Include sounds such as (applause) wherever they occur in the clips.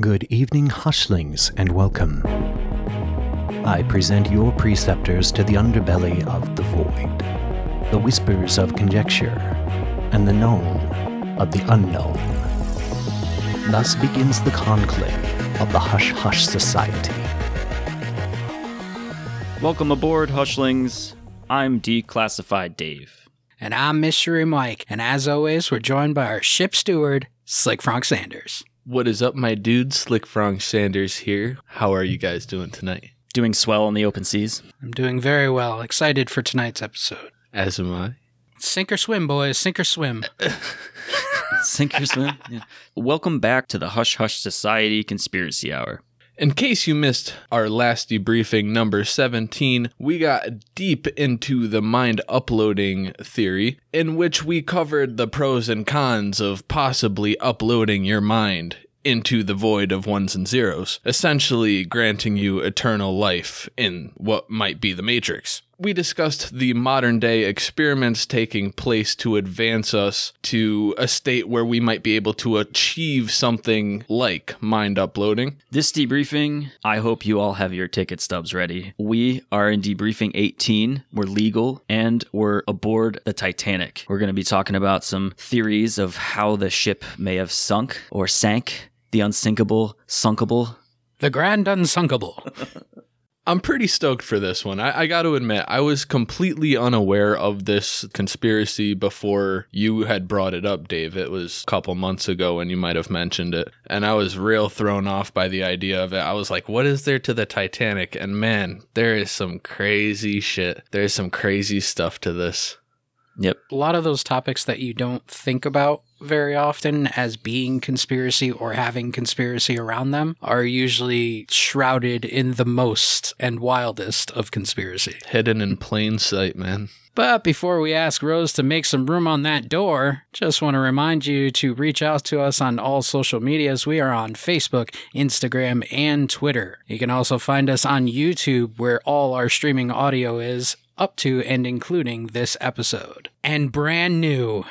Good evening, hushlings, and welcome. I present your preceptors to the underbelly of the void, the whispers of conjecture, and the known of the unknown. Thus begins the conclave of the Hush Hush Society. Welcome aboard, Hushlings. I'm Declassified Dave. And I'm Mystery Mike. And as always, we're joined by our ship steward, Slick Frank Sanders. What is up, my dude? Slick Frank Sanders here. How are you guys doing tonight? Doing swell on the open seas. I'm doing very well. Excited for tonight's episode. As am I. Sink or swim, boys. Sink or swim. (laughs) (laughs) Sink or swim. Yeah. Welcome back to the Hush Hush Society Conspiracy Hour. In case you missed our last debriefing, number 17, we got deep into the mind uploading theory, in which we covered the pros and cons of possibly uploading your mind into the void of ones and zeros, essentially granting you eternal life in what might be the Matrix. We discussed the modern day experiments taking place to advance us to a state where we might be able to achieve something like mind uploading. This debriefing, I hope you all have your ticket stubs ready. We are in debriefing 18. We're legal and we're aboard the Titanic. We're going to be talking about some theories of how the ship may have sunk or sank, the unsinkable, sunkable. The Grand Unsunkable. (laughs) I'm pretty stoked for this one. I, I got to admit, I was completely unaware of this conspiracy before you had brought it up, Dave. It was a couple months ago when you might have mentioned it. And I was real thrown off by the idea of it. I was like, what is there to the Titanic? And man, there is some crazy shit. There's some crazy stuff to this. Yep. A lot of those topics that you don't think about very often as being conspiracy or having conspiracy around them are usually shrouded in the most and wildest of conspiracy. Hidden in plain sight, man. But before we ask Rose to make some room on that door, just want to remind you to reach out to us on all social medias. We are on Facebook, Instagram, and Twitter. You can also find us on YouTube, where all our streaming audio is, up to and including this episode. And brand new,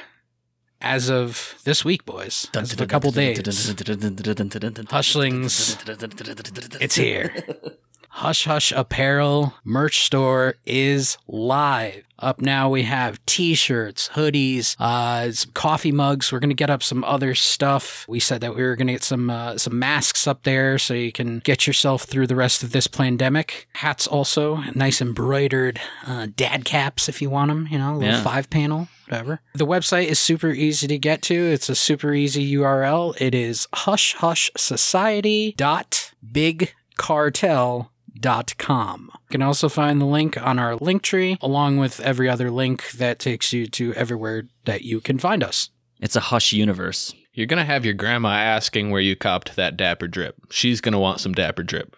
as of this week, boys, as of a couple days, Hushlings, it's here. Hush Hush Apparel merch store is live. Up now, we have t-shirts, hoodies, uh, some coffee mugs. We're gonna get up some other stuff. We said that we were gonna get some uh, some masks up there so you can get yourself through the rest of this pandemic. Hats also, nice embroidered uh, dad caps if you want them. You know, a little Yeah. five panel. Whatever. The website is super easy to get to. It's a super easy URL. It is hushhushsociety.bigcartel.com. You can also find the link on our link tree, along with every other link that takes you to everywhere that you can find us. It's a hush universe. You're going to have your grandma asking where you copped that dapper drip. She's going to want some dapper drip.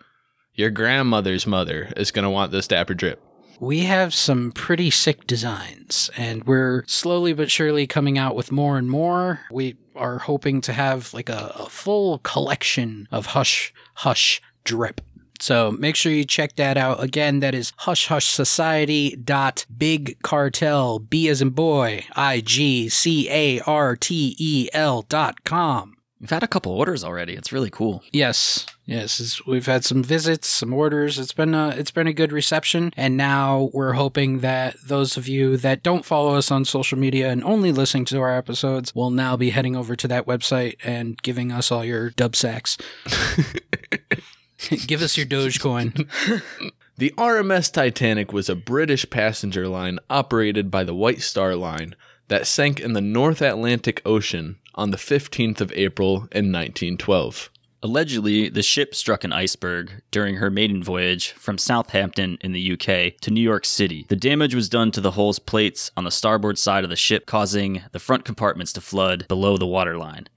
Your grandmother's mother is going to want this dapper drip. We have some pretty sick designs, and we're slowly but surely coming out with more and more. We are hoping to have like a, a full collection of Hush Hush drip. So make sure you check that out. Again, that is hushhushsociety.bigcartel, B as in boy, I G C A R T E L dot com. We've had a couple orders already. It's really cool. Yes, yes, we've had some visits, some orders. It's been a it's been a good reception, and now we're hoping that those of you that don't follow us on social media and only listening to our episodes will now be heading over to that website and giving us all your dub sacks. (laughs) Give us your Dogecoin. The RMS Titanic was a British passenger line operated by the White Star Line that sank in the North Atlantic Ocean on the 15th of April in 1912. Allegedly, the ship struck an iceberg during her maiden voyage from Southampton in the UK to New York City. The damage was done to the hull's plates on the starboard side of the ship, causing the front compartments to flood below the waterline.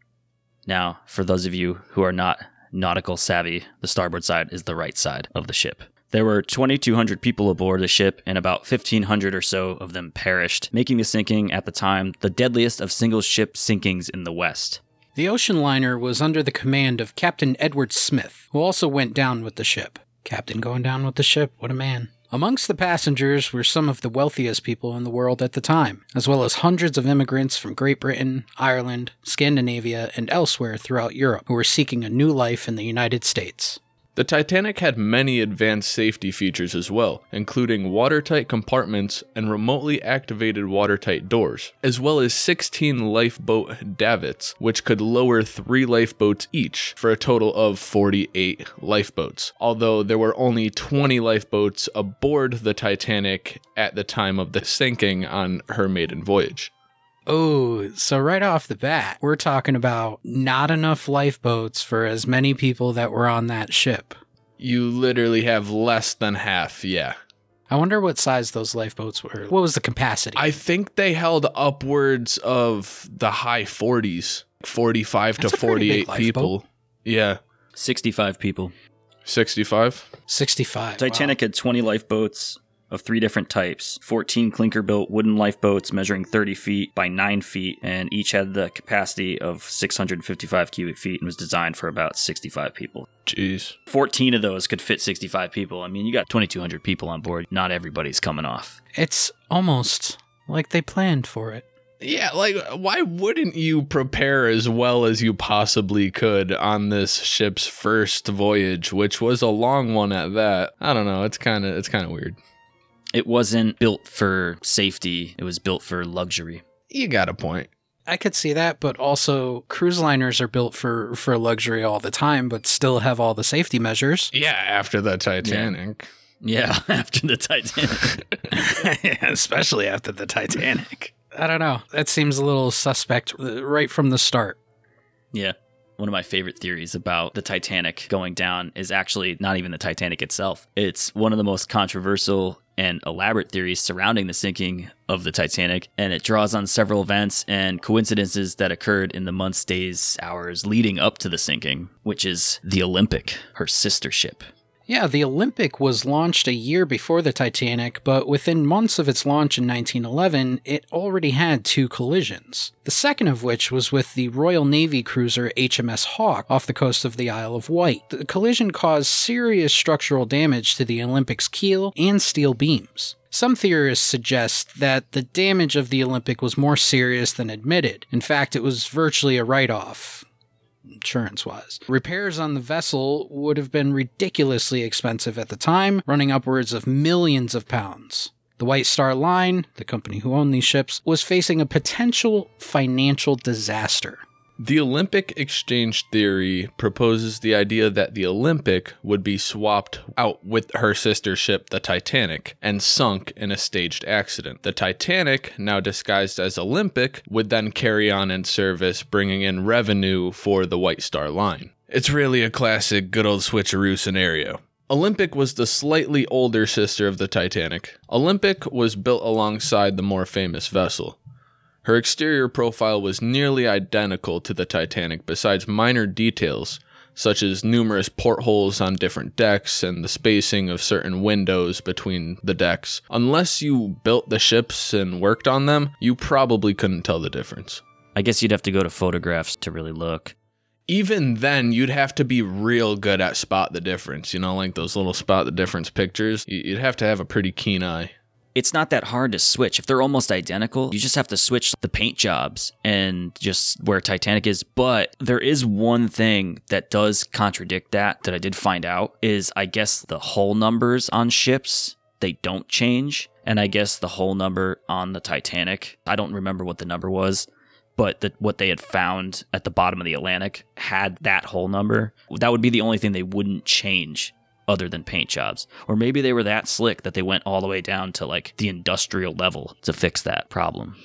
Now, for those of you who are not nautical savvy, the starboard side is the right side of the ship. There were 2,200 people aboard the ship, and about 1,500 or so of them perished, making the sinking at the time the deadliest of single ship sinkings in the West. The ocean liner was under the command of Captain Edward Smith, who also went down with the ship. Captain going down with the ship, what a man. Amongst the passengers were some of the wealthiest people in the world at the time, as well as hundreds of immigrants from Great Britain, Ireland, Scandinavia, and elsewhere throughout Europe who were seeking a new life in the United States. The Titanic had many advanced safety features as well, including watertight compartments and remotely activated watertight doors, as well as 16 lifeboat davits, which could lower three lifeboats each for a total of 48 lifeboats. Although there were only 20 lifeboats aboard the Titanic at the time of the sinking on her maiden voyage. Oh, so right off the bat, we're talking about not enough lifeboats for as many people that were on that ship. You literally have less than half, yeah. I wonder what size those lifeboats were. What was the capacity? I think they held upwards of the high 40s, 45 That's to a pretty big 48 people. Yeah. 65 people. 65? 65. Titanic had 20 lifeboats of three different types 14 clinker built wooden lifeboats measuring 30 feet by 9 feet, and each had the capacity of 655 cubic feet and was designed for about 65 people. Jeez. 14 of those could fit 65 people. I mean, you got 2,200 people on board. Not everybody's coming off. It's almost like they planned for it. Yeah, like why wouldn't you prepare as well as you possibly could on this ship's first voyage, which was a long one at that? I don't know, it's kind of it's kind of weird. It wasn't built for safety, it was built for luxury. You got a point. I could see that, but also cruise liners are built for for luxury all the time, but still have all the safety measures. Yeah, after the Titanic. Yeah, (laughs) after the Titanic. (laughs) Especially after the Titanic. I don't know. That seems a little suspect uh, right from the start. Yeah. One of my favorite theories about the Titanic going down is actually not even the Titanic itself. It's one of the most controversial and elaborate theories surrounding the sinking of the Titanic, and it draws on several events and coincidences that occurred in the months, days, hours leading up to the sinking, which is the Olympic, her sister ship. Yeah, the Olympic was launched a year before the Titanic, but within months of its launch in 1911, it already had two collisions. The second of which was with the Royal Navy cruiser HMS Hawke off the coast of the Isle of Wight. The collision caused serious structural damage to the Olympic's keel and steel beams. Some theorists suggest that the damage of the Olympic was more serious than admitted. In fact, it was virtually a write off insurance wise. Repairs on the vessel would have been ridiculously expensive at the time, running upwards of millions of pounds. The White Star Line, the company who owned these ships, was facing a potential financial disaster. The Olympic exchange theory proposes the idea that the Olympic would be swapped out with her sister ship, the Titanic, and sunk in a staged accident. The Titanic, now disguised as Olympic, would then carry on in service, bringing in revenue for the White Star Line. It's really a classic good old switcheroo scenario. Olympic was the slightly older sister of the Titanic. Olympic was built alongside the more famous vessel. Her exterior profile was nearly identical to the Titanic, besides minor details, such as numerous portholes on different decks and the spacing of certain windows between the decks. Unless you built the ships and worked on them, you probably couldn't tell the difference. I guess you'd have to go to photographs to really look. Even then, you'd have to be real good at spot the difference. You know, like those little spot the difference pictures. You'd have to have a pretty keen eye. It's not that hard to switch. If they're almost identical, you just have to switch the paint jobs and just where Titanic is. But there is one thing that does contradict that that I did find out is I guess the hull numbers on ships they don't change, and I guess the hull number on the Titanic I don't remember what the number was. But the, what they had found at the bottom of the Atlantic had that hull number. That would be the only thing they wouldn't change other than paint jobs. Or maybe they were that slick that they went all the way down to like the industrial level to fix that problem.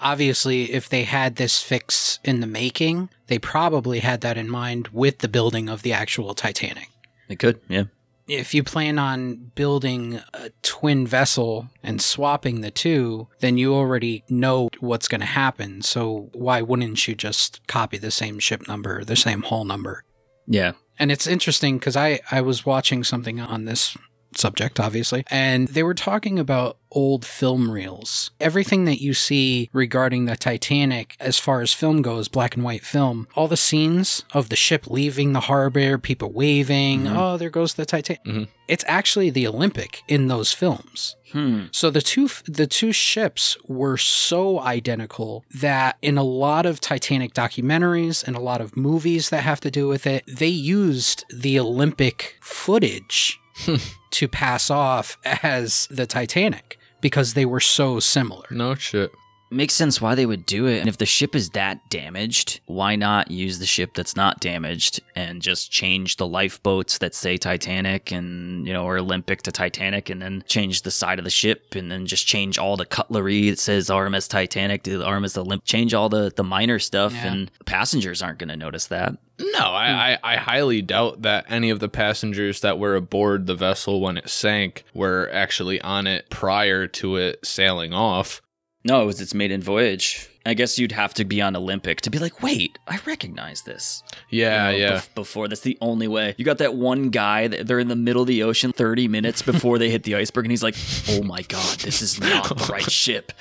Obviously, if they had this fix in the making, they probably had that in mind with the building of the actual Titanic. It could, yeah. If you plan on building a twin vessel and swapping the two, then you already know what's going to happen. So why wouldn't you just copy the same ship number, the same hull number? Yeah. And it's interesting because I, I was watching something on this subject, obviously. And they were talking about old film reels. Everything that you see regarding the Titanic, as far as film goes, black and white film, all the scenes of the ship leaving the harbor, people waving, oh, there goes the Titanic. Mhm. It's actually the Olympic in those films. Hmm. So the two the two ships were so identical that in a lot of Titanic documentaries and a lot of movies that have to do with it, they used the Olympic footage (laughs) to pass off as the Titanic because they were so similar. No shit. Makes sense why they would do it. And if the ship is that damaged, why not use the ship that's not damaged and just change the lifeboats that say Titanic and, you know, or Olympic to Titanic and then change the side of the ship and then just change all the cutlery that says RMS Titanic to RMS Olympic. Change all the, the minor stuff Yeah. and passengers aren't going to notice that. No, I, hmm. I, I highly doubt that any of the passengers that were aboard the vessel when it sank were actually on it prior to it sailing off. No, it was its maiden voyage. I guess you'd have to be on Olympic to be like, wait, I recognize this. Yeah, you know, yeah. bef- before that's the only way. You got that one guy that they're in the middle of the ocean 30 minutes (laughs) before they hit the iceberg, and he's like, "Oh my god, this is not the right (laughs) ship."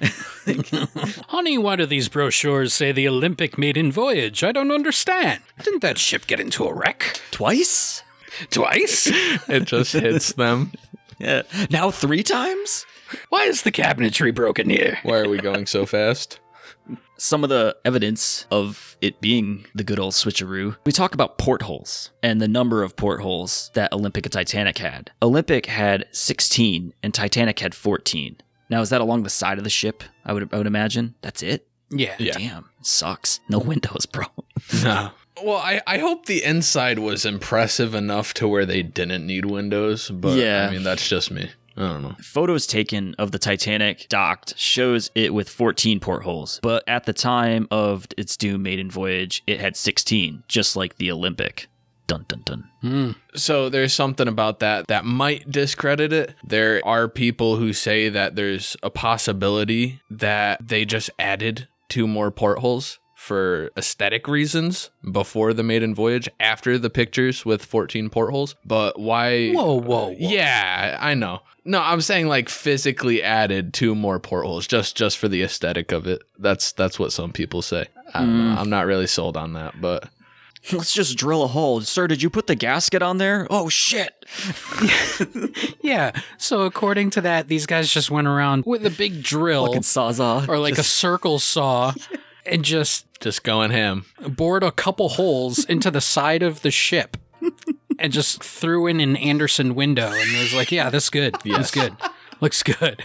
(laughs) Honey, why do these brochures say the Olympic maiden voyage? I don't understand. Didn't that ship get into a wreck? Twice? Twice? it just hits them. Yeah. Now three times? Why is the cabinetry broken here? Why are we going so fast? Some of the evidence of it being the good old switcheroo. We talk about portholes and the number of portholes that Olympic and Titanic had. Olympic had 16 and Titanic had 14. Now is that along the side of the ship? I would I would imagine. That's it. Yeah. Yeah. Damn, sucks. No windows, bro. (laughs) No. Well, I, I hope the inside was impressive enough to where they didn't need windows, but Yeah. I mean that's just me. I don't know. Photos taken of the Titanic docked shows it with 14 portholes, but at the time of its doomed maiden voyage, it had 16, just like the Olympic. Dun dun dun. Hmm. So there's something about that that might discredit it. There are people who say that there's a possibility that they just added two more portholes for aesthetic reasons before the maiden voyage after the pictures with 14 portholes. But why Whoa, whoa, whoa. Yeah, I know. No, I'm saying like physically added two more portholes just just for the aesthetic of it. That's that's what some people say. I, mm. i'm not really sold on that, but (laughs) Let's just drill a hole. Sir, did you put the gasket on there? Oh shit. (laughs) Yeah. So according to that, these guys just went around with a big drill Fucking sawzall. or like a circle saw (laughs) and just just going him bored a couple holes into the side of the ship and just threw in an Andersen window and was like, "Yeah, that's good. Yes. That's good. Looks good.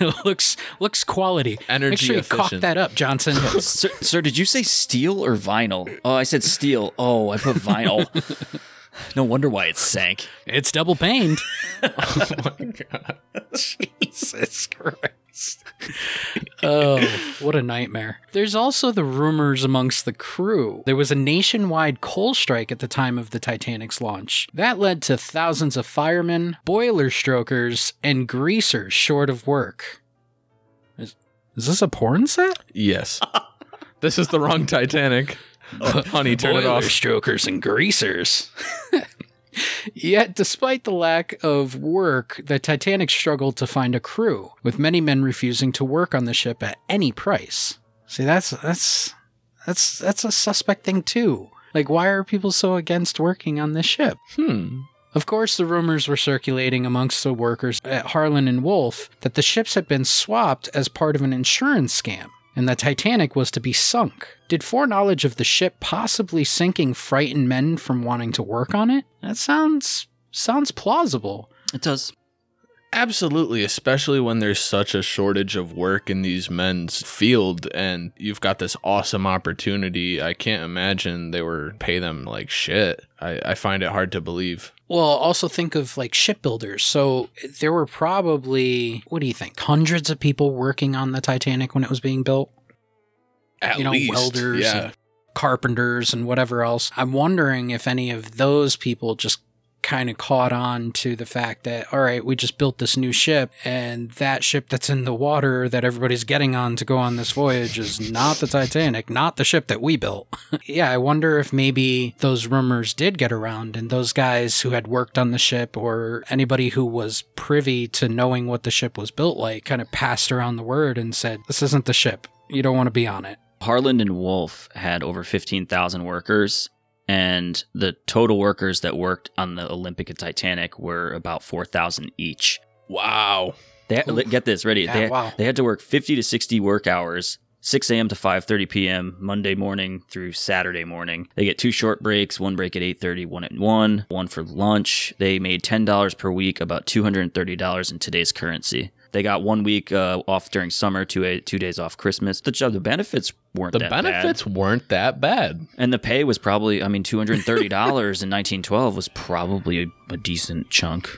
(laughs) looks looks quality. Make Energy sure you cock efficient. that up, Johnson." (laughs) sir, sir, did you say steel or vinyl? Oh, I said steel. Oh, I put vinyl. (laughs) (laughs) no wonder why it sank. it's double pained. (laughs) oh my god. Jesus Christ. oh, what a nightmare. There's also the rumors amongst the crew. There was a nationwide coal strike at the time of the Titanic's launch. That led to thousands of firemen, boiler strokers, and greasers short of work. Is, is this a porn set? Yes. this is the wrong Titanic. (laughs) Honey, turn it off. strokers and greasers. (laughs) Yet, despite the lack of work, the Titanic struggled to find a crew, with many men refusing to work on the ship at any price. See, that's that's that's that's a suspect thing too. Like, why are people so against working on this ship? Hmm. Of course, the rumors were circulating amongst the workers at Harland and Wolff that the ships had been swapped as part of an insurance scam, and the Titanic was to be sunk. Did foreknowledge of the ship possibly sinking frighten men from wanting to work on it? That sounds sounds plausible. It does. Absolutely, especially when there's such a shortage of work in these men's field and you've got this awesome opportunity. I can't imagine they were pay them like shit. I, I find it hard to believe. Well, also think of like shipbuilders. So there were probably, what do you think, hundreds of people working on the Titanic when it was being built? At you know, least, welders Yeah. and carpenters and whatever else. I'm wondering if any of those people just kind of caught on to the fact that, all right, we just built this new ship, and that ship that's in the water that everybody's getting on to go on this voyage is not the Titanic, not the ship that we built. (laughs) yeah, I wonder if maybe those rumors did get around, and those guys who had worked on the ship or anybody who was privy to knowing what the ship was built like kind of passed around the word and said, This isn't the ship. You don't want to be on it. Harland and Wolff had over 15,000 workers, and the total workers that worked on the Olympic and Titanic were about 4,000 each. Wow. They had, Oof. get this ready. Yeah, they, wow. they had to work 50 to 60 work hours, 6 a.m. to 5:30 p.m. Monday morning through Saturday morning. They get two short breaks, one break at 8:30, one at 1, one for lunch. They made $10 per week, about $230 in today's currency. They got one week uh, off during summer, two a, two days off Christmas. The job, the benefits weren't The that bad. The benefits weren't that bad. And the pay was probably, I mean, two hundred and thirty dollars in (laughs) nineteen twelve was probably a, a decent chunk.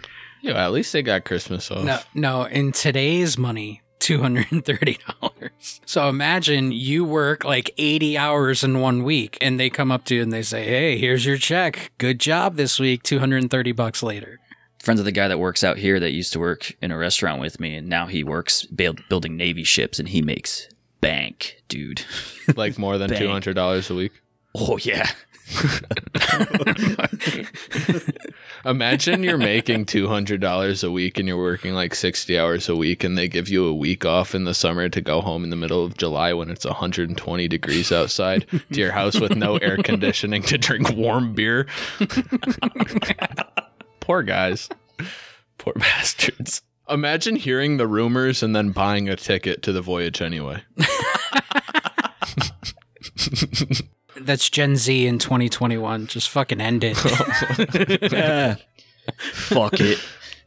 Yeah, at least they got Christmas off. No, no, in today's money, $230. (laughs) So imagine you work like 80 hours in one week and they come up to you and they say, "Hey, here's your check. Good job this week." 230 bucks later. Friends of the guy that works out here that used to work in a restaurant with me, and now he works build, building navy ships, and he makes bank, dude. (laughs) Like more than two hundred dollars a week. Oh yeah, (laughs) Imagine you're making two hundred dollars a week and you're working like sixty hours a week, and they give you a week off in the summer to go home in the middle of July when it's 120 degrees outside to your house with no air conditioning to drink warm beer. (laughs) Poor guys. (laughs) Poor bastards. Imagine hearing the rumors and then buying a ticket to the voyage anyway. (laughs) That's Gen Z in 2021. Just fucking end it. (laughs) fuck it.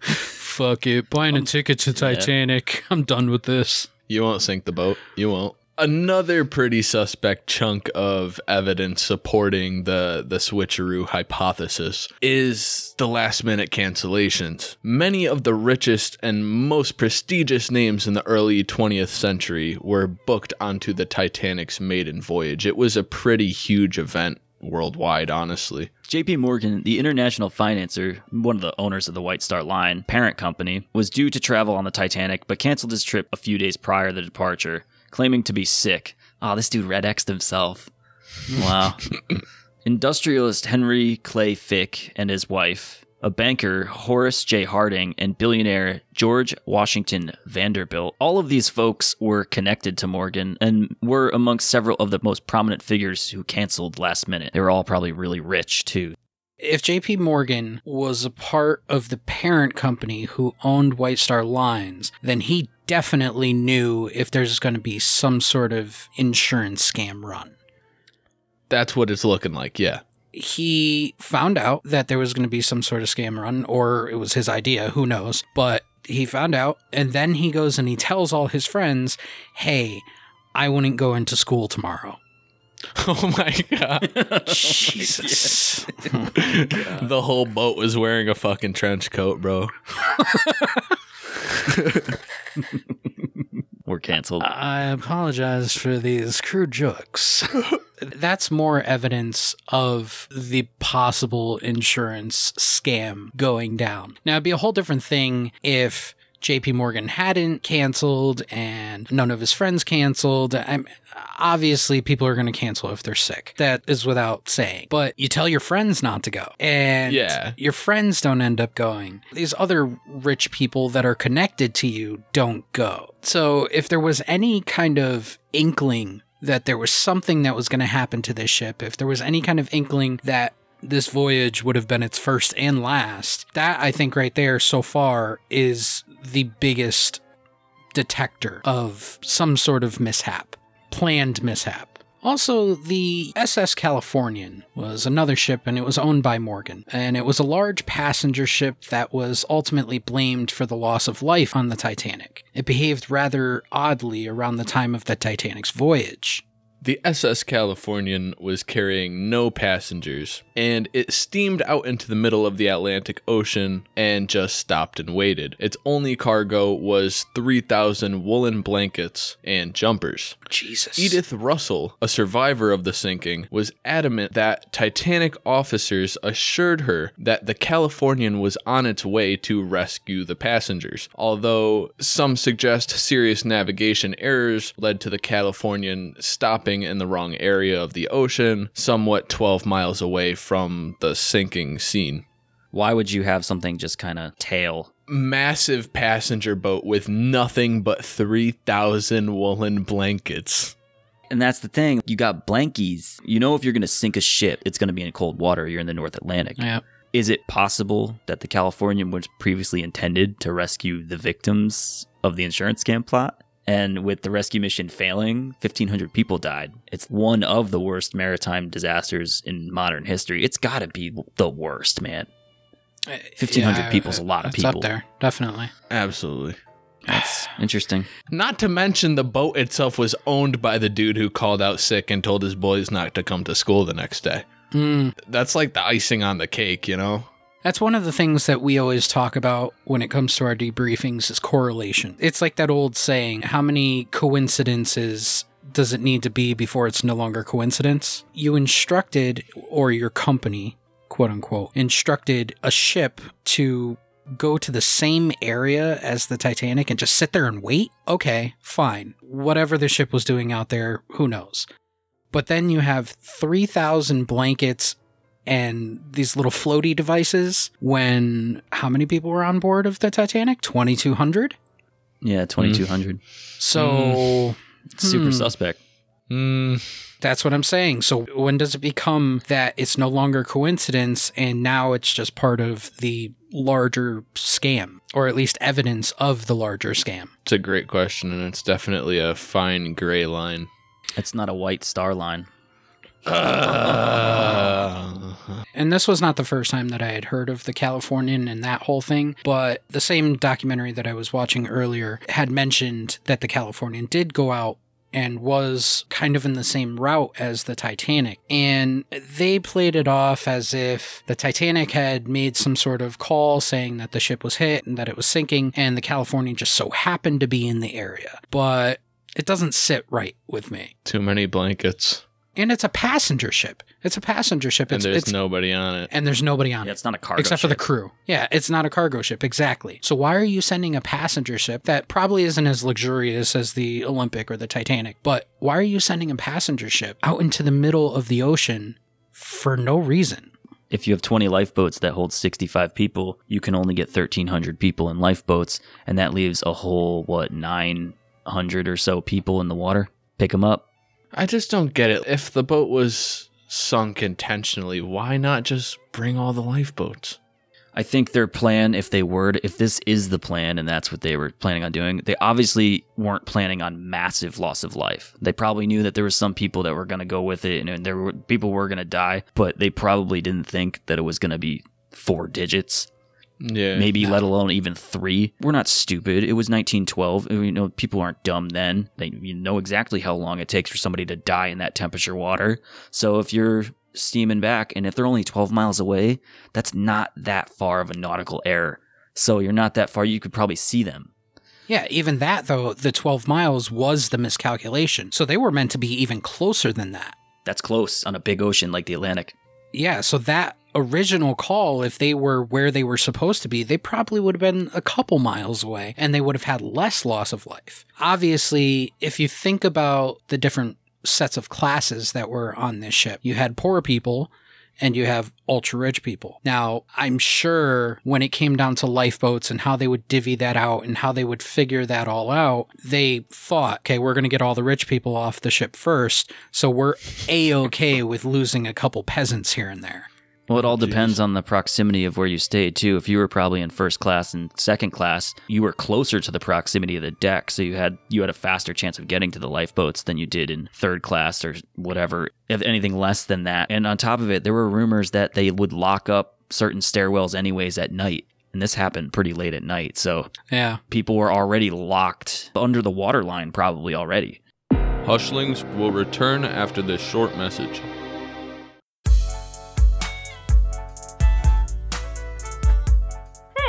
Fuck it. Buying a um, ticket to Titanic. I'm done with this. You won't sink the boat. You won't. Another pretty suspect chunk of evidence supporting the, the switcheroo hypothesis is the last minute cancellations. Many of the richest and most prestigious names in the early 20th century were booked onto the Titanic's maiden voyage. It was a pretty huge event worldwide, honestly. JP Morgan, the international financer, one of the owners of the White Star Line parent company, was due to travel on the Titanic but canceled his trip a few days prior to the departure, claiming to be sick. Oh, this dude red X'd himself. Wow. (laughs) Industrialist Henry Clay Frick and his wife, a banker, Horace J. Harding, and billionaire George Washington Vanderbilt. All of these folks were connected to Morgan and were amongst several of the most prominent figures who canceled last minute. They were all probably really rich too. If JP Morgan was a part of the parent company who owned White Star Lines, then he definitely knew if there's going to be some sort of insurance scam run. That's what it's looking like, yeah. He found out that there was going to be some sort of scam run, or it was his idea, who knows. But he found out, and then he goes and he tells all his friends, hey, I wouldn't go into school tomorrow. (laughs) Oh my god. (laughs) Jesus. (laughs) the whole boat was wearing a fucking trench coat, bro. We're canceled. I apologize for these crude jokes. That's more evidence of the possible insurance scam going down. Now, it'd be a whole different thing if JP Morgan hadn't canceled and none of his friends canceled. I'm, obviously, people are going to cancel if they're sick. That is without saying. But you tell your friends not to go. And Yeah. your friends don't end up going. These other rich people that are connected to you don't go. So if there was any kind of inkling that there was something that was going to happen to this ship, if there was any kind of inkling that this voyage would have been its first and last, that I think right there so far is the biggest detector of some sort of mishap, planned mishap. Also, the SS Californian was another ship and it was owned by Morgan. And it was a large passenger ship that was ultimately blamed for the loss of life on the Titanic. It behaved rather oddly around the time of the Titanic's voyage. The SS Californian was carrying no passengers, and it steamed out into the middle of the Atlantic Ocean and just stopped and waited. Its only cargo was 3,000 woolen blankets and jumpers. Jesus. Edith Russell, a survivor of the sinking, was adamant that Titanic officers assured her that the Californian was on its way to rescue the passengers. Although some suggest serious navigation errors led to the Californian stopping in the wrong area of the ocean, somewhat 12 miles away from the sinking scene. Why would you have something just kind of tail? Massive passenger boat with nothing but 3,000 woolen blankets. And that's the thing. You got blankies. You know, if you're going to sink a ship, it's going to be in cold water. You're in the North Atlantic. Yeah. Is it possible that the Californian was previously intended to rescue the victims of the insurance scam plot? And with the rescue mission failing, 1,500 people died. It's one of the worst maritime disasters in modern history. It's got to be the worst, man. 1,500 people's a lot of it's up people. there, definitely. Absolutely. That's (sighs) interesting. Not to mention the boat itself was owned by the dude who called out sick and told his boys not to come to school the next day. Mm. That's like the icing on the cake, you know? That's one of the things that we always talk about when it comes to our debriefings is correlation. It's like that old saying, how many coincidences does it need to be before it's no longer coincidence? You instructed or your company, quote unquote, instructed a ship to go to the same area as the Titanic and just sit there and wait? Okay, fine. Whatever the ship was doing out there, who knows? But then you have 3,000 blankets and these little floaty devices when how many people were on board of the Titanic? 2200? Yeah, 2,200. So Super Hmm. suspect. Mm, that's what I'm saying. So when does it become that it's no longer coincidence and now it's just part of the larger scam or at least evidence of the larger scam? it's a great question, and it's definitely a fine gray line. It's not a white star line. Uh, (laughs) And this was not the first time that I had heard of the Californian and that whole thing, but the same documentary that I was watching earlier had mentioned that the Californian did go out and was kind of in the same route as the Titanic. And they played it off as if the Titanic had made some sort of call saying that the ship was hit and that it was sinking, and the Californian just so happened to be in the area. But it doesn't sit right with me. too many blankets, And it's a passenger ship. It's a passenger ship. and It's, there's it's nobody on it. and there's nobody on Yeah, it it's not a cargo ship. except for the crew. Yeah, it's not a cargo ship exactly. So why are you sending a passenger ship that probably isn't as luxurious as the Olympic or the Titanic? But why are you sending a passenger ship out into the middle of the ocean for no reason? If you have 20 lifeboats that hold 65 people, you can only get 1,300 people in lifeboats, and that leaves a whole, what, 900 or so people in the water? Pick them up. I just don't get it. If the boat was sunk intentionally, why not just bring all the lifeboats? I think their plan, if they were, if this is the plan and that's what they were planning on doing, they obviously weren't planning on massive loss of life. They probably knew that there were some people that were going to go with it and, and there were people were going to die, but they probably didn't think that it was going to be four digits. Yeah. maybe let alone even three. We're not stupid. It was 1912. Uh, you know, people aren't dumb then. They you know exactly how long it takes for somebody to die in that temperature water. So if you're steaming back and if they're only 12 miles away, that's not that far of a nautical error. So you're not that far. You could probably see them. Yeah, even that though, the 12 miles was the miscalculation. So they were meant to be even closer than that. That's close on a big ocean like the Atlantic. Yeah, so that original call, if they were where they were supposed to be, they probably would have been a couple miles away and they would have had less loss of life. Obviously, if you think about the different sets of classes that were on this ship, you had poor people and you have ultra rich people. Now, I'm sure when it came down to lifeboats and how they would divvy that out and how they would figure that all out, they thought, okay, we're going to get all the rich people off the ship first. So we're a okay with losing a couple peasants here and there. Well, it all oh, Jeez. depends on the proximity of where you stayed too. If you were probably in first class and second class, you were closer to the proximity of the deck, so you had you had a faster chance of getting to the lifeboats than you did in third class or whatever. If anything less than that, and on top of it, there were rumors that they would lock up certain stairwells anyways at night, and this happened pretty late at night. So Yeah. people were already locked under the waterline, probably already. Hushlings will return after this short message.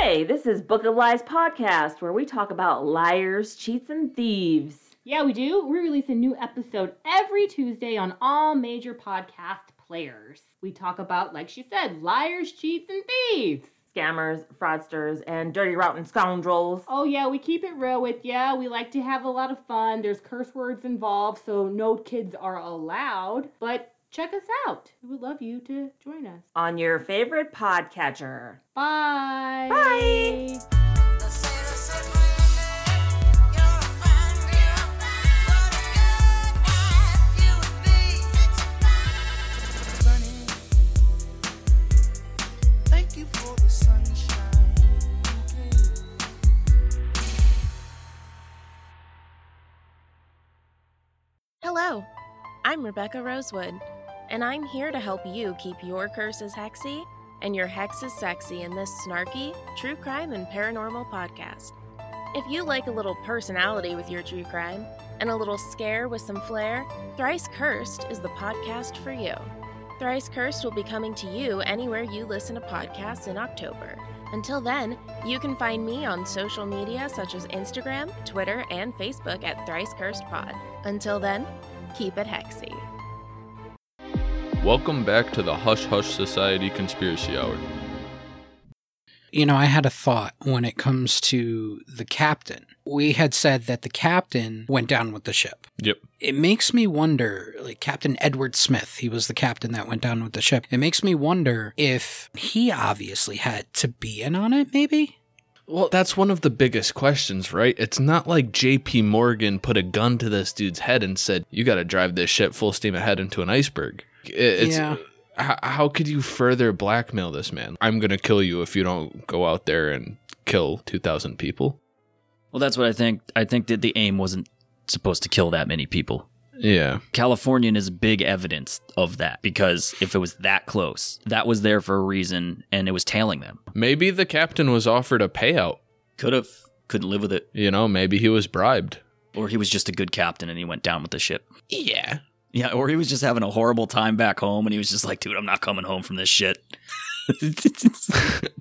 Hey, this is Book of Lies podcast where we talk about liars, cheats, and thieves. Yeah, we do. We release a new episode every Tuesday on all major podcast players. We talk about, like she said, liars, cheats, and thieves. Scammers, fraudsters, and dirty, rotten scoundrels. Oh, yeah, we keep it real with ya. We like to have a lot of fun. There's curse words involved, so no kids are allowed. But check us out. We would love you to join us. On your favorite podcatcher. Bye. Bye. Thank you for the sunshine. Hello, I'm Rebecca Rosewood, and I'm here to help you keep your curses hexy and your hexes sexy in this snarky, true crime, and paranormal podcast. If you like a little personality with your true crime and a little scare with some flair, Thrice Cursed is the podcast for you. Thrice Cursed will be coming to you anywhere you listen to podcasts in October. Until then, you can find me on social media such as Instagram, Twitter, and Facebook at Thrice Cursed Pod. Until then, keep it hexy. Welcome back to the Hush Hush Society Conspiracy Hour. You know, I had a thought when it comes to the captain. We had said that the captain went down with the ship. Yep. It makes me wonder, like Captain Edward Smith, he was the captain that went down with the ship. It makes me wonder if he obviously had to be in on it, maybe? Well, that's one of the biggest questions, right? It's not like JP Morgan put a gun to this dude's head and said, "You got to drive this ship full steam ahead into an iceberg." It- It's Yeah. how, how could you further blackmail this man? I'm going to kill you if you don't go out there and kill 2000 people. Well, that's what I think. I think that the aim wasn't supposed to kill that many people. Yeah. Californian is big evidence of that because if it was that close, that was there for a reason and it was tailing them. Maybe the captain was offered a payout. Could have, couldn't live with it. You know, maybe he was bribed. Or he was just a good captain and he went down with the ship. Yeah. Yeah, or he was just having a horrible time back home and he was just like, dude, I'm not coming home from this shit. (laughs)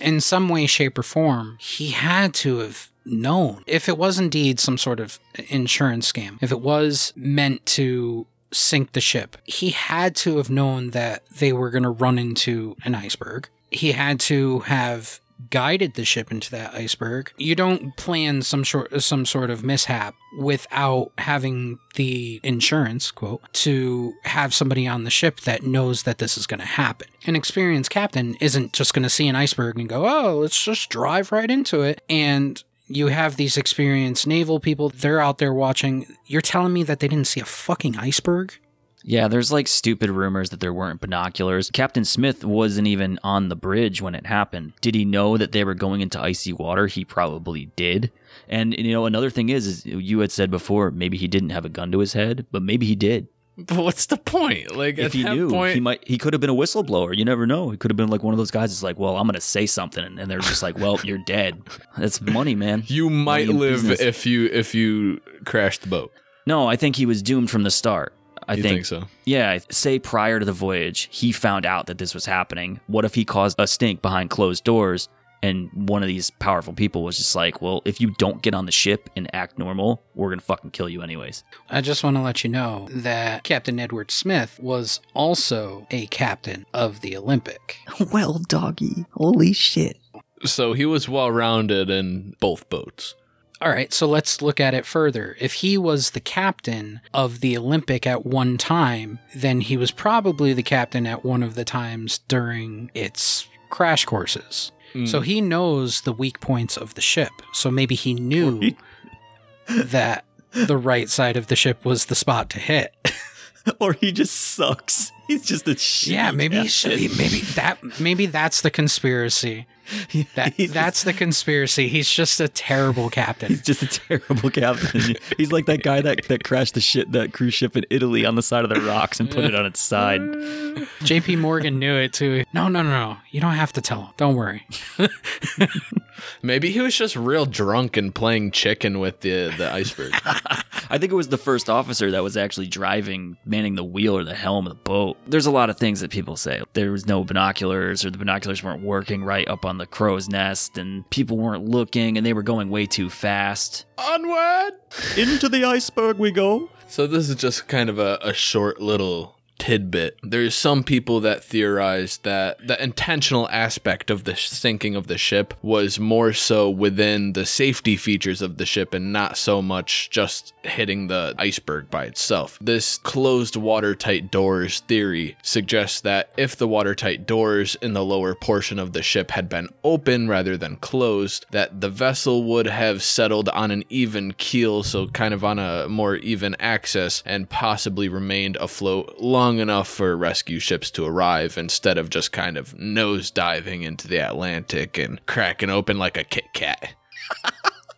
in some way, shape, or form, he had to have known if it was indeed some sort of insurance scam, if it was meant to sink the ship, he had to have known that they were going to run into an iceberg. He had to have guided the ship into that iceberg. You don't plan some sort some sort of mishap without having the insurance quote to have somebody on the ship that knows that this is going to happen. An experienced captain isn't just going to see an iceberg and go, "Oh, let's just drive right into it." And you have these experienced naval people, they're out there watching. You're telling me that they didn't see a fucking iceberg? Yeah, there's like stupid rumors that there weren't binoculars. Captain Smith wasn't even on the bridge when it happened. Did he know that they were going into icy water? He probably did. And you know, another thing is, is you had said before, maybe he didn't have a gun to his head, but maybe he did. But what's the point? Like If he knew, point, he might he could have been a whistleblower. You never know. He could have been like one of those guys that's like, well, I'm gonna say something, and, and they're just like, well, you're dead. That's money, man. (laughs) you might Money live if you if you crash the boat. No, I think he was doomed from the start. I you think, think so? Yeah, say prior to the voyage, he found out that this was happening. What if he caused a stink behind closed doors and one of these powerful people was just like, well, if you don't get on the ship and act normal, we're going to fucking kill you anyways. I just want to let you know that Captain Edward Smith was also a captain of the Olympic. (laughs) Well, doggy. Holy shit. So he was well rounded in both boats. All right, so let's look at it further. If he was the captain of the Olympic at one time, then he was probably the captain at one of the times during its crash courses. Hmm. So he knows the weak points of the ship. So maybe he knew (laughs) that the right side of the ship was the spot to hit. (laughs) or he just sucks. (laughs) He's just a shit. yeah, maybe maybe that maybe that's the conspiracy. (laughs) That that's the conspiracy. He's just a terrible captain. He's just a terrible captain. (laughs) He's like that guy that, that crashed the shit that cruise ship in Italy on the side of the rocks and put it on its side. (laughs) JP Morgan knew it too. No, no, no, no. You don't have to tell him. Don't worry. Maybe he was just real drunk and playing chicken with the the iceberg. I think it was the first officer that was actually driving, manning the wheel or the helm of the boat. There's a lot of things that people say. There was no binoculars, or the binoculars weren't working right up on the crow's nest, and people weren't looking, and they were going way too fast. Onward! Into the iceberg we go. So this is just kind of a, a short little tidbit. There's some people that theorize that the intentional aspect of the sinking of the ship was more so within the safety features of the ship and not so much just hitting the iceberg by itself. This closed watertight doors theory suggests that if the watertight doors in the lower portion of the ship had been open rather than closed, that the vessel would have settled on an even keel, so kind of on a more even axis, and possibly remained afloat long enough for rescue ships to arrive instead of just kind of nose diving into the Atlantic and cracking open like a Kit Kat.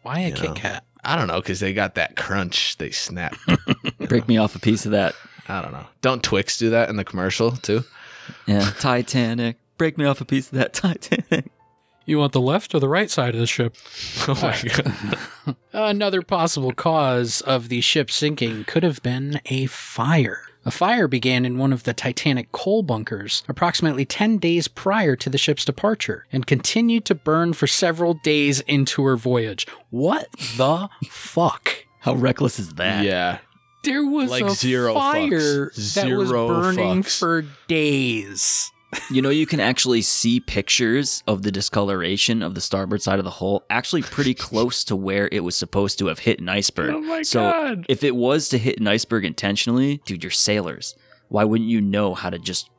Why a You Kit know. Kat? I don't know, because they got that crunch, they snap. (laughs) Break me off a piece of that. I don't know. Don't Twix do that in the commercial too? Yeah, Titanic. Break me off a piece of that (laughs) Titanic. You want the left or the right side of the ship? (laughs) Oh my god. Another possible cause of the ship sinking could have been a fire. A fire began in one of the Titanic coal bunkers approximately 10 days prior to the ship's departure and continued to burn for several days into her voyage. What the fuck? How reckless is that? Yeah. There was Like a zero fire fucks. that was Zero burning fucks. for days. You know, you can actually see pictures of the discoloration of the starboard side of the hull actually pretty (laughs) close to where it was supposed to have hit an iceberg. Oh my so God. if it was to hit an iceberg intentionally, dude, you're sailors. Why wouldn't you know how to just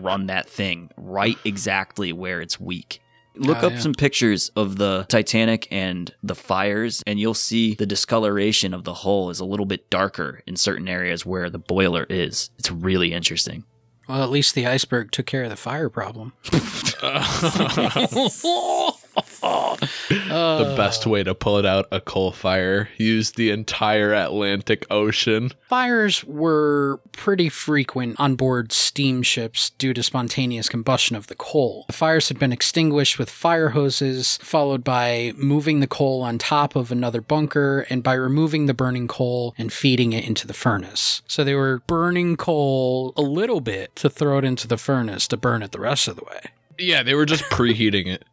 run that thing right exactly where it's weak? Look Oh, up yeah. some pictures of the Titanic and the fires, and you'll see the discoloration of the hull is a little bit darker in certain areas where the boiler is. It's really interesting. Well, at least the iceberg took care of the fire problem. (laughs) (laughs) (laughs) the best way to pull it out a coal fire. Use the entire Atlantic Ocean. Fires were pretty frequent on board steamships due to spontaneous combustion of the coal. The fires had been extinguished with fire hoses, followed by moving the coal on top of another bunker and by removing the burning coal and feeding it into the furnace. So they were burning coal a little bit to throw it into the furnace to burn it the rest of the way. Yeah, they were just preheating it.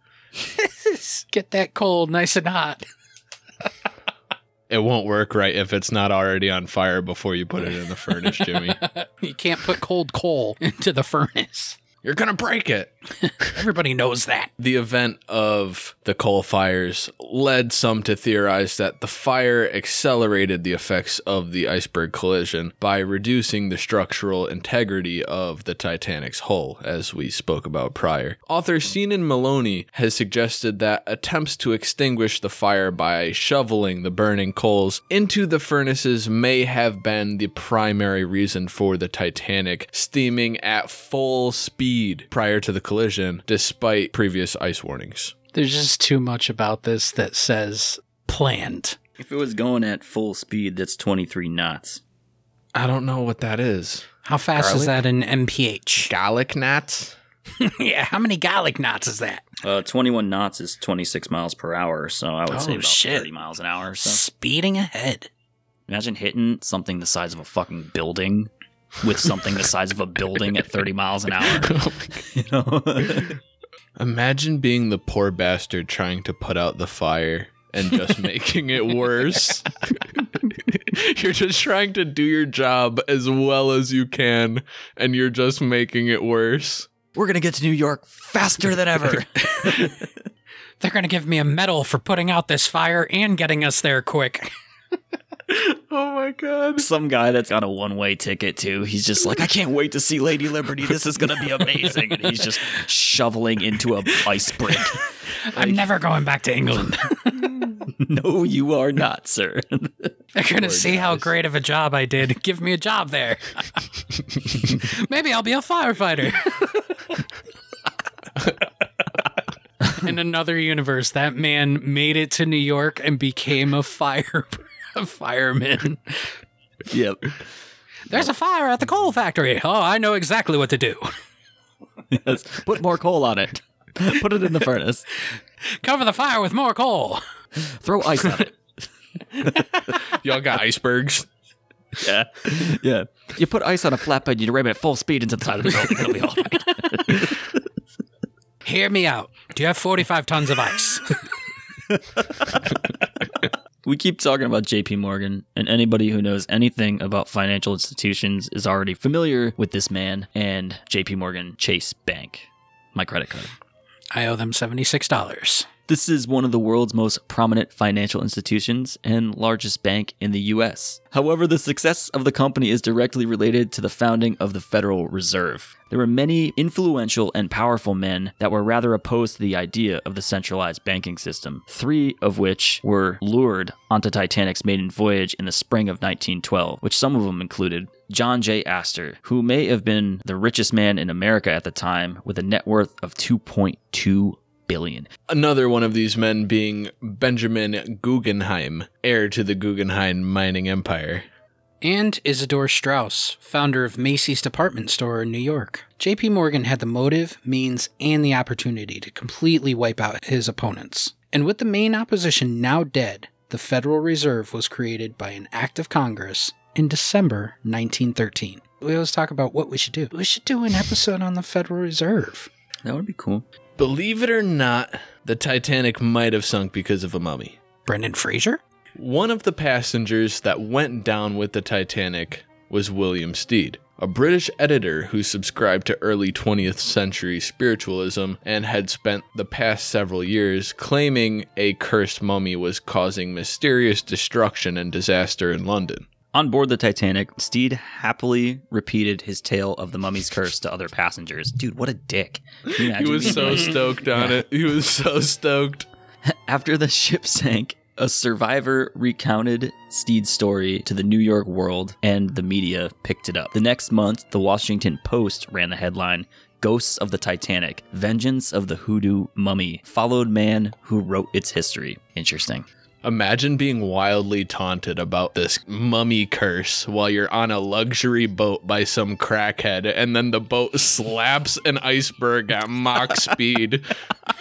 Get that coal nice and hot. It won't work right if it's not already on fire before you put it in the furnace, Jimmy. (laughs) You can't put cold coal into the furnace. You're gonna break it. (laughs) Everybody knows that. The event of the coal fires led some to theorize that the fire accelerated the effects of the iceberg collision by reducing the structural integrity of the Titanic's hull, as we spoke about prior. Author Senan Molony has suggested that attempts to extinguish the fire by shoveling the burning coals into the furnaces may have been the primary reason for the Titanic steaming at full speed prior to the collision, despite previous ice warnings. There's just too much about this that says planned. If it was going at full speed, that's 23 knots. I don't know what that is. How fast is that in MPH? (laughs) Gallic knots? yeah, how many garlic knots is that? Uh, 21 knots is 26 miles per hour, so I would say Oh, about shit. 30 miles an hour. So Speeding ahead. imagine hitting something the size of a fucking building with something the size of a building at 30 miles an hour. (laughs) Oh you know? (laughs) Imagine being the poor bastard trying to put out the fire and just (laughs) making it worse. you're just trying to do your job as well as you can, and you're just making it worse. We're gonna get to New York faster than ever. They're going to give me a medal for putting out this fire and getting us there quick. (laughs) Oh my god. Some guy that's got a one-way ticket too. He's just like, I can't wait to see Lady Liberty. This is gonna be amazing. And he's just shoveling into a ice brick. (laughs) I'm never going back to England. (laughs) no, you are not, sir. They're going to see how great of a job I did. Give me a job there. Maybe I'll be a firefighter. In another universe, that man made it to New York and became a fire (laughs) a fireman. yep. There's a fire at the coal factory. Oh, I know exactly what to do. Yes. Put more coal on it. Put it in the furnace. Cover the fire with more coal. Throw ice on it. (laughs) Y'all got icebergs. Yeah. Yeah. You put ice on a flatbed, you ram it at full speed into the side of the building. It'll be all right. Hear me out. Do you have 45 tons of ice? (laughs) We keep talking about JP Morgan, and anybody who knows anything about financial institutions is already familiar with this man and JP Morgan Chase Bank, my credit card. I owe them $76. This is one of the world's most prominent financial institutions and largest bank in the US. However, the success of the company is directly related to the founding of the Federal Reserve. There were many influential and powerful men that were rather opposed to the idea of the centralized banking system, three of which were lured onto Titanic's maiden voyage in the spring of 1912, which some of them included John J. Astor, who may have been the richest man in America at the time with a net worth of 2.2 billion. Another one of these men being Benjamin Guggenheim, heir to the Guggenheim mining empire. And Isidor Straus, founder of Macy's department store in New York. JP Morgan had the motive, means, and the opportunity to completely wipe out his opponents. And with the main opposition now dead, the Federal Reserve was created by an act of Congress in December 1913. We always talk about what we should do. We should do an episode on the Federal Reserve. That would be cool. Believe it or not, the Titanic might have sunk because of a mummy. Brendan Fraser? One of the passengers that went down with the Titanic was William Steed, a British editor who subscribed to early 20th century spiritualism and had spent the past several years claiming a cursed mummy was causing mysterious destruction and disaster in London. On board the Titanic, Steed happily repeated his tale of the mummy's curse to other passengers. Dude, what a dick. He was so stoked on it. He was so stoked. (laughs) After the ship sank, a survivor recounted Steed's story to the New York World, and the media picked it up. The next month, the Washington Post ran the headline Ghosts of the Titanic Vengeance of the Hoodoo Mummy, followed man who wrote its history. Interesting. Imagine being wildly taunted about this mummy curse while you're on a luxury boat by some crackhead, and then the boat slaps an iceberg at Mach (laughs) speed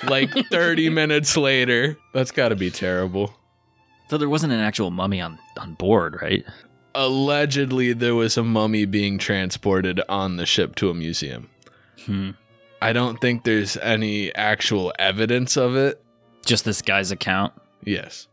like 30 minutes later. That's got to be terrible. So there wasn't an actual mummy on, on board, right? Allegedly, there was a mummy being transported on the ship to a museum. Hmm. I don't think there's any actual evidence of it. Just this guy's account. Yes.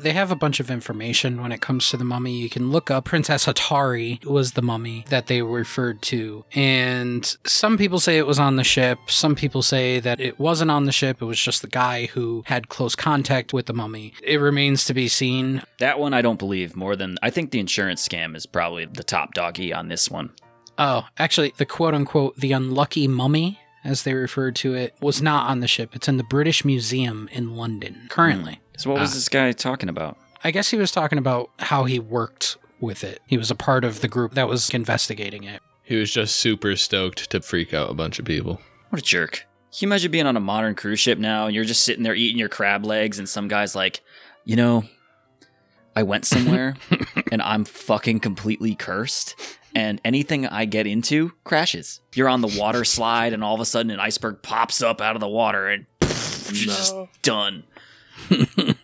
They have a bunch of information when it comes to the mummy. You can look up Princess Hatari was the mummy that they referred to. And some people say it was on the ship. Some people say that it wasn't on the ship. It was just the guy who had close contact with the mummy. It remains to be seen. That one I don't believe more than I think the insurance scam is probably the top doggy on this one. Oh, actually, the quote unquote, the unlucky mummy, as they referred to it, was not on the ship. It's in the British Museum in London currently. So what was Ah. this guy talking about? I guess he was talking about how he worked with it. He was a part of the group that was investigating it. He was just super stoked to freak out a bunch of people. What a jerk. Can you imagine being on a modern cruise ship now and you're just sitting there eating your crab legs and some guy's like, you know, I went somewhere (laughs) and I'm fucking completely cursed and anything I get into crashes. You're on the water slide and all of a sudden an iceberg pops up out of the water and you're just done. (laughs)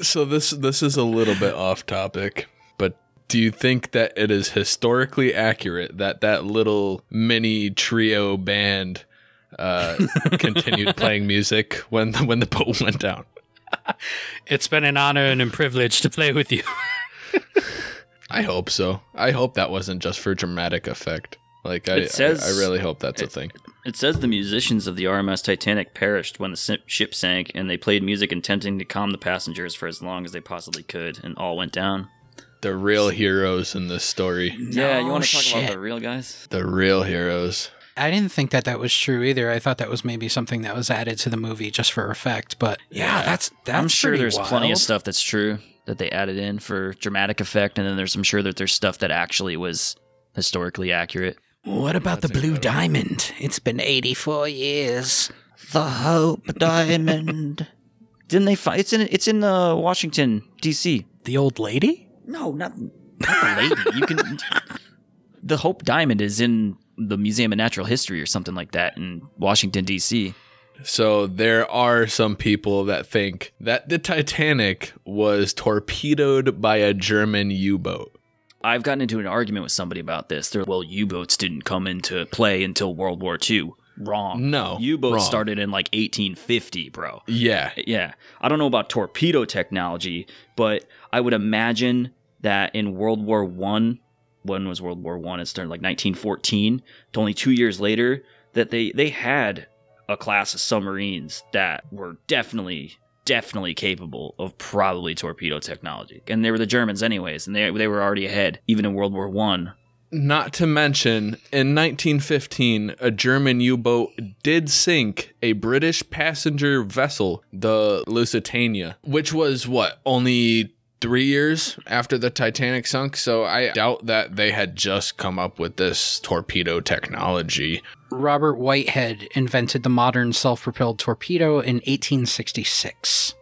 So this this is a little bit off topic, but do you think that it is historically accurate that that little mini trio band uh, continued (laughs) playing music when the, when the boat went down? It's been an honor and a privilege to play with you. (laughs) I hope so. I hope that wasn't just for dramatic effect. Like I, says- I, I really hope that's a thing. It says the musicians of the RMS Titanic perished when the ship sank, and they played music intending to calm the passengers for as long as they possibly could, and all went down. The real heroes in this story. yeah, you want to talk about the real guys? The real heroes. I didn't think that that was true either. I thought that was maybe something that was added to the movie just for effect. But yeah, Yeah. that's that's I'm sure pretty there's plenty of stuff that's true that they added in for dramatic effect, and then there's I'm sure that there's stuff that actually was historically accurate. What about That's the blue incredible. diamond? It's been 84 years. The Hope Diamond. (laughs) Didn't they find it's in it's in uh, Washington D.C. The old lady? No, not, not the lady. You can. (laughs) The Hope Diamond is in the Museum of Natural History or something like that in Washington D.C. So there are some people that think that the Titanic was torpedoed by a German U-boat. I've gotten into an argument with somebody about this. They're well, U-boats didn't come into play until World War II. Wrong. No, U-boats wrong. started in like 1850, bro. Yeah. Yeah. I don't know about torpedo technology, but I would imagine that in World War One, when was World War One? It started like 1914. To only two years later, that they they had a class of submarines that were definitely definitely capable of probably torpedo technology, and they were the Germans anyways, and they they were already ahead even in World War One. Not to mention, in 1915, a German U boat did sink a British passenger vessel, the Lusitania, which was what, only three years after the Titanic sunk? So I doubt that they had just come up with this torpedo technology. Robert Whitehead invented the modern self propelled torpedo in 1866.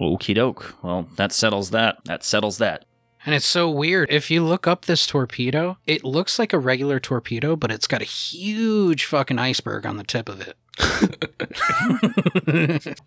Okie doke. Well, that settles that. That settles that. And it's so weird. If you look up this torpedo, it looks like a regular torpedo, but it's got a huge fucking iceberg on the tip of it. (laughs)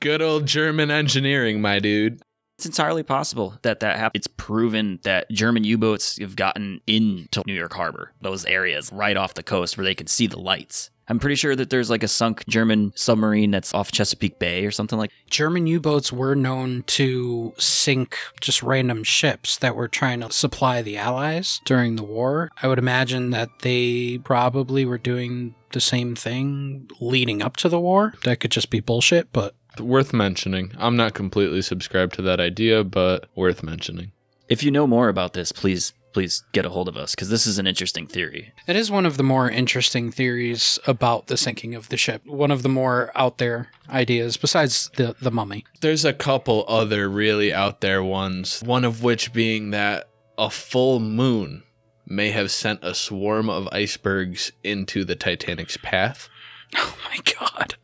Good old German engineering, my dude. It's entirely possible that that happened. It's proven that German U-boats have gotten into New York Harbor, those areas right off the coast where they can see the lights. I'm pretty sure that there's like a sunk German submarine that's off Chesapeake Bay or something like. German U boats were known to sink just random ships that were trying to supply the Allies during the war. I would imagine that they probably were doing the same thing leading up to the war. That could just be bullshit, but Worth mentioning. I'm not completely subscribed to that idea, but worth mentioning. If you know more about this, please please get a hold of us because this is an interesting theory. it is one of the more interesting theories about the sinking of the ship. One of the more out there ideas besides the, the mummy. There's a couple other really out there ones, one of which being that a full moon may have sent a swarm of icebergs into the Titanic's path. (laughs) Oh my god.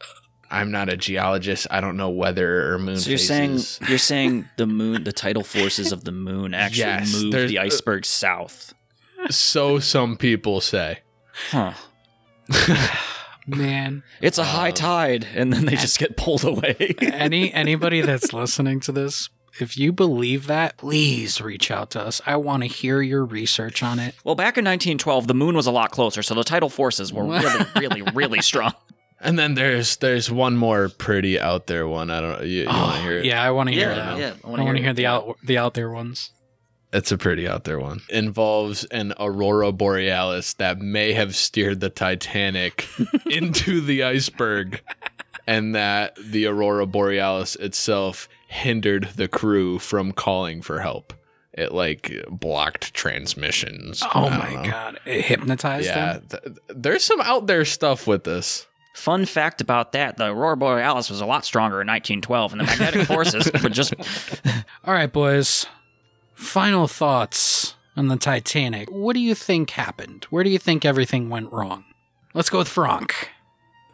I'm not a geologist. I don't know weather or moon So you're phases. saying you're (laughs) saying the moon, the tidal forces of the moon actually Yes, move the uh, iceberg south. so some people say. Huh. (sighs) Man. It's a high um, tide, and then they just get pulled away. (laughs) Any anybody that's listening to this, if you believe that, please reach out to us. I want to hear your research on it. Well, back in 1912, the moon was a lot closer, so the tidal forces were really, (laughs) really, really strong. And then there's there's one more pretty out there one. I don't know. You, you want to oh, hear it? Yeah, I want to hear Yeah, that. yeah, I I wanna hear hear the out the out there ones. It's a pretty out there one. Involves an aurora borealis that may have steered the Titanic (laughs) into the iceberg, and that the aurora borealis itself hindered the crew from calling for help. It like blocked transmissions. Oh my know. god, it hypnotized Yeah, them. th- there's some out there stuff with this. Fun fact about that: the aurora borealis was a lot stronger in 1912, and the magnetic (laughs) forces were just. (laughs) All right, boys. Final thoughts on the Titanic. What do you think happened? Where do you think everything went wrong? Let's go with Frank.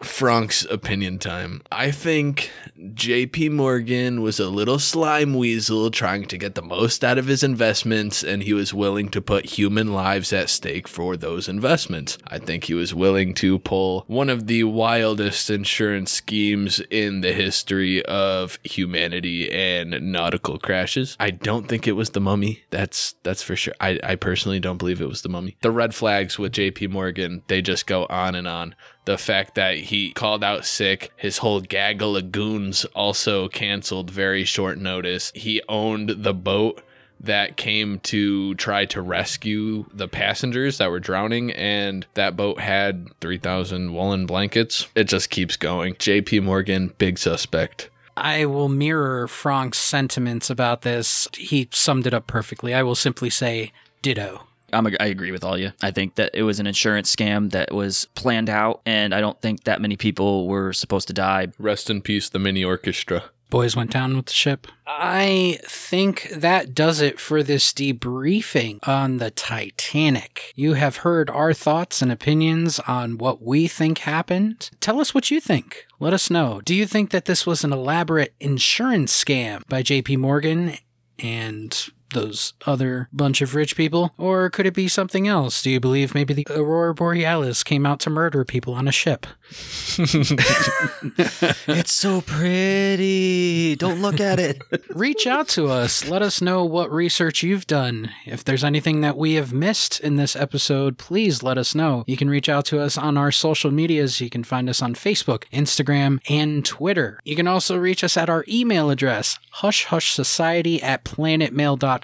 Frank's opinion time. I think JP Morgan was a little slime weasel trying to get the most out of his investments, and he was willing to put human lives at stake for those investments. I think he was willing to pull one of the wildest insurance schemes in the history of humanity and nautical crashes. I don't think it was the mummy. That's that's for sure. I, I personally don't believe it was the mummy. The red flags with JP Morgan, they just go on and on the fact that he called out sick, his whole gaggle of goons also canceled very short notice. He owned the boat that came to try to rescue the passengers that were drowning, and that boat had 3,000 woolen blankets. It just keeps going. JP Morgan, big suspect. I will mirror Frank's sentiments about this. He summed it up perfectly. I will simply say ditto. I'm a, I agree with all you. I think that it was an insurance scam that was planned out, and I don't think that many people were supposed to die. Rest in peace, the mini orchestra. Boys went down with the ship. I think that does it for this debriefing on the Titanic. You have heard our thoughts and opinions on what we think happened. Tell us what you think. Let us know. Do you think that this was an elaborate insurance scam by JP Morgan and those other bunch of rich people? Or could it be something else? Do you believe maybe the Aurora Borealis came out to murder people on a ship? (laughs) It's so pretty. Don't look at it. (laughs) Reach out to us. Let us know what research you've done. If there's anything that we have missed in this episode, please let us know. You can reach out to us on our social medias. You can find us on Facebook, Instagram, and Twitter. You can also reach us at our email address, hushhushsociety at planetmail.com.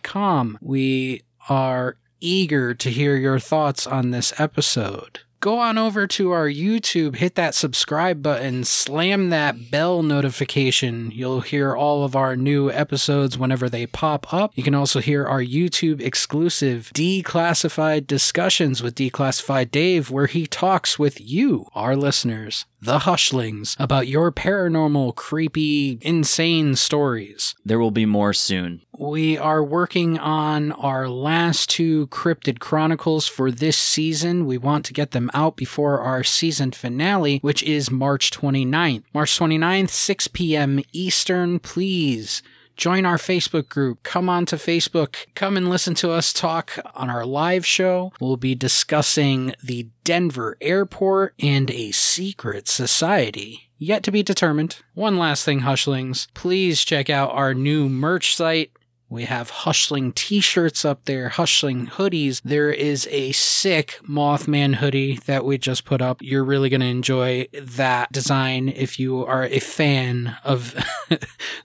We are eager to hear your thoughts on this episode go on over to our YouTube, hit that subscribe button, slam that bell notification. You'll hear all of our new episodes whenever they pop up. You can also hear our YouTube exclusive declassified discussions with Declassified Dave, where he talks with you, our listeners, the Hushlings, about your paranormal, creepy, insane stories. There will be more soon. We are working on our last two Cryptid Chronicles for this season. We want to get them out before our season finale, which is March 29th. March 29th, 6 p.m. Eastern. Please join our Facebook group. Come on to Facebook. Come and listen to us talk on our live show. We'll be discussing the Denver airport and a secret society. Yet to be determined. One last thing, Hushlings. Please check out our new merch site. We have Hushling t shirts up there, Hushling hoodies. There is a sick Mothman hoodie that we just put up. You're really going to enjoy that design if you are a fan of (laughs)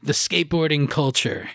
the skateboarding culture.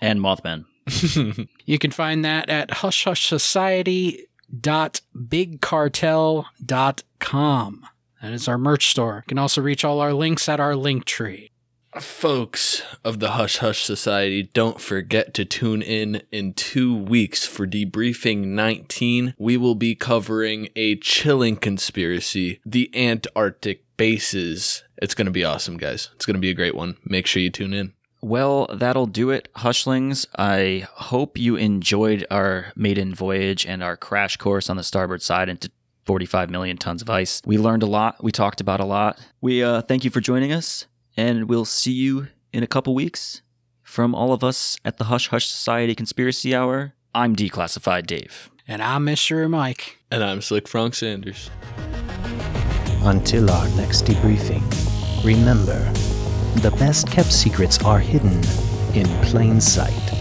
And Mothman. (laughs) You can find that at hushhushsociety.bigcartel.com. That is our merch store. You can also reach all our links at our link tree. Folks of the Hush Hush Society, don't forget to tune in in two weeks for Debriefing 19. We will be covering a chilling conspiracy, the Antarctic bases. It's going to be awesome, guys. It's going to be a great one. Make sure you tune in. Well, that'll do it, Hushlings. I hope you enjoyed our maiden voyage and our crash course on the starboard side into 45 million tons of ice. We learned a lot. We talked about a lot. We uh, thank you for joining us, and we'll see you in a couple weeks. From all of us at the Hush Hush Society Conspiracy Hour, I'm Declassified Dave. And I'm Mr. Mike. And I'm Slick Frank Sanders. Until our next debriefing, remember the best kept secrets are hidden in plain sight.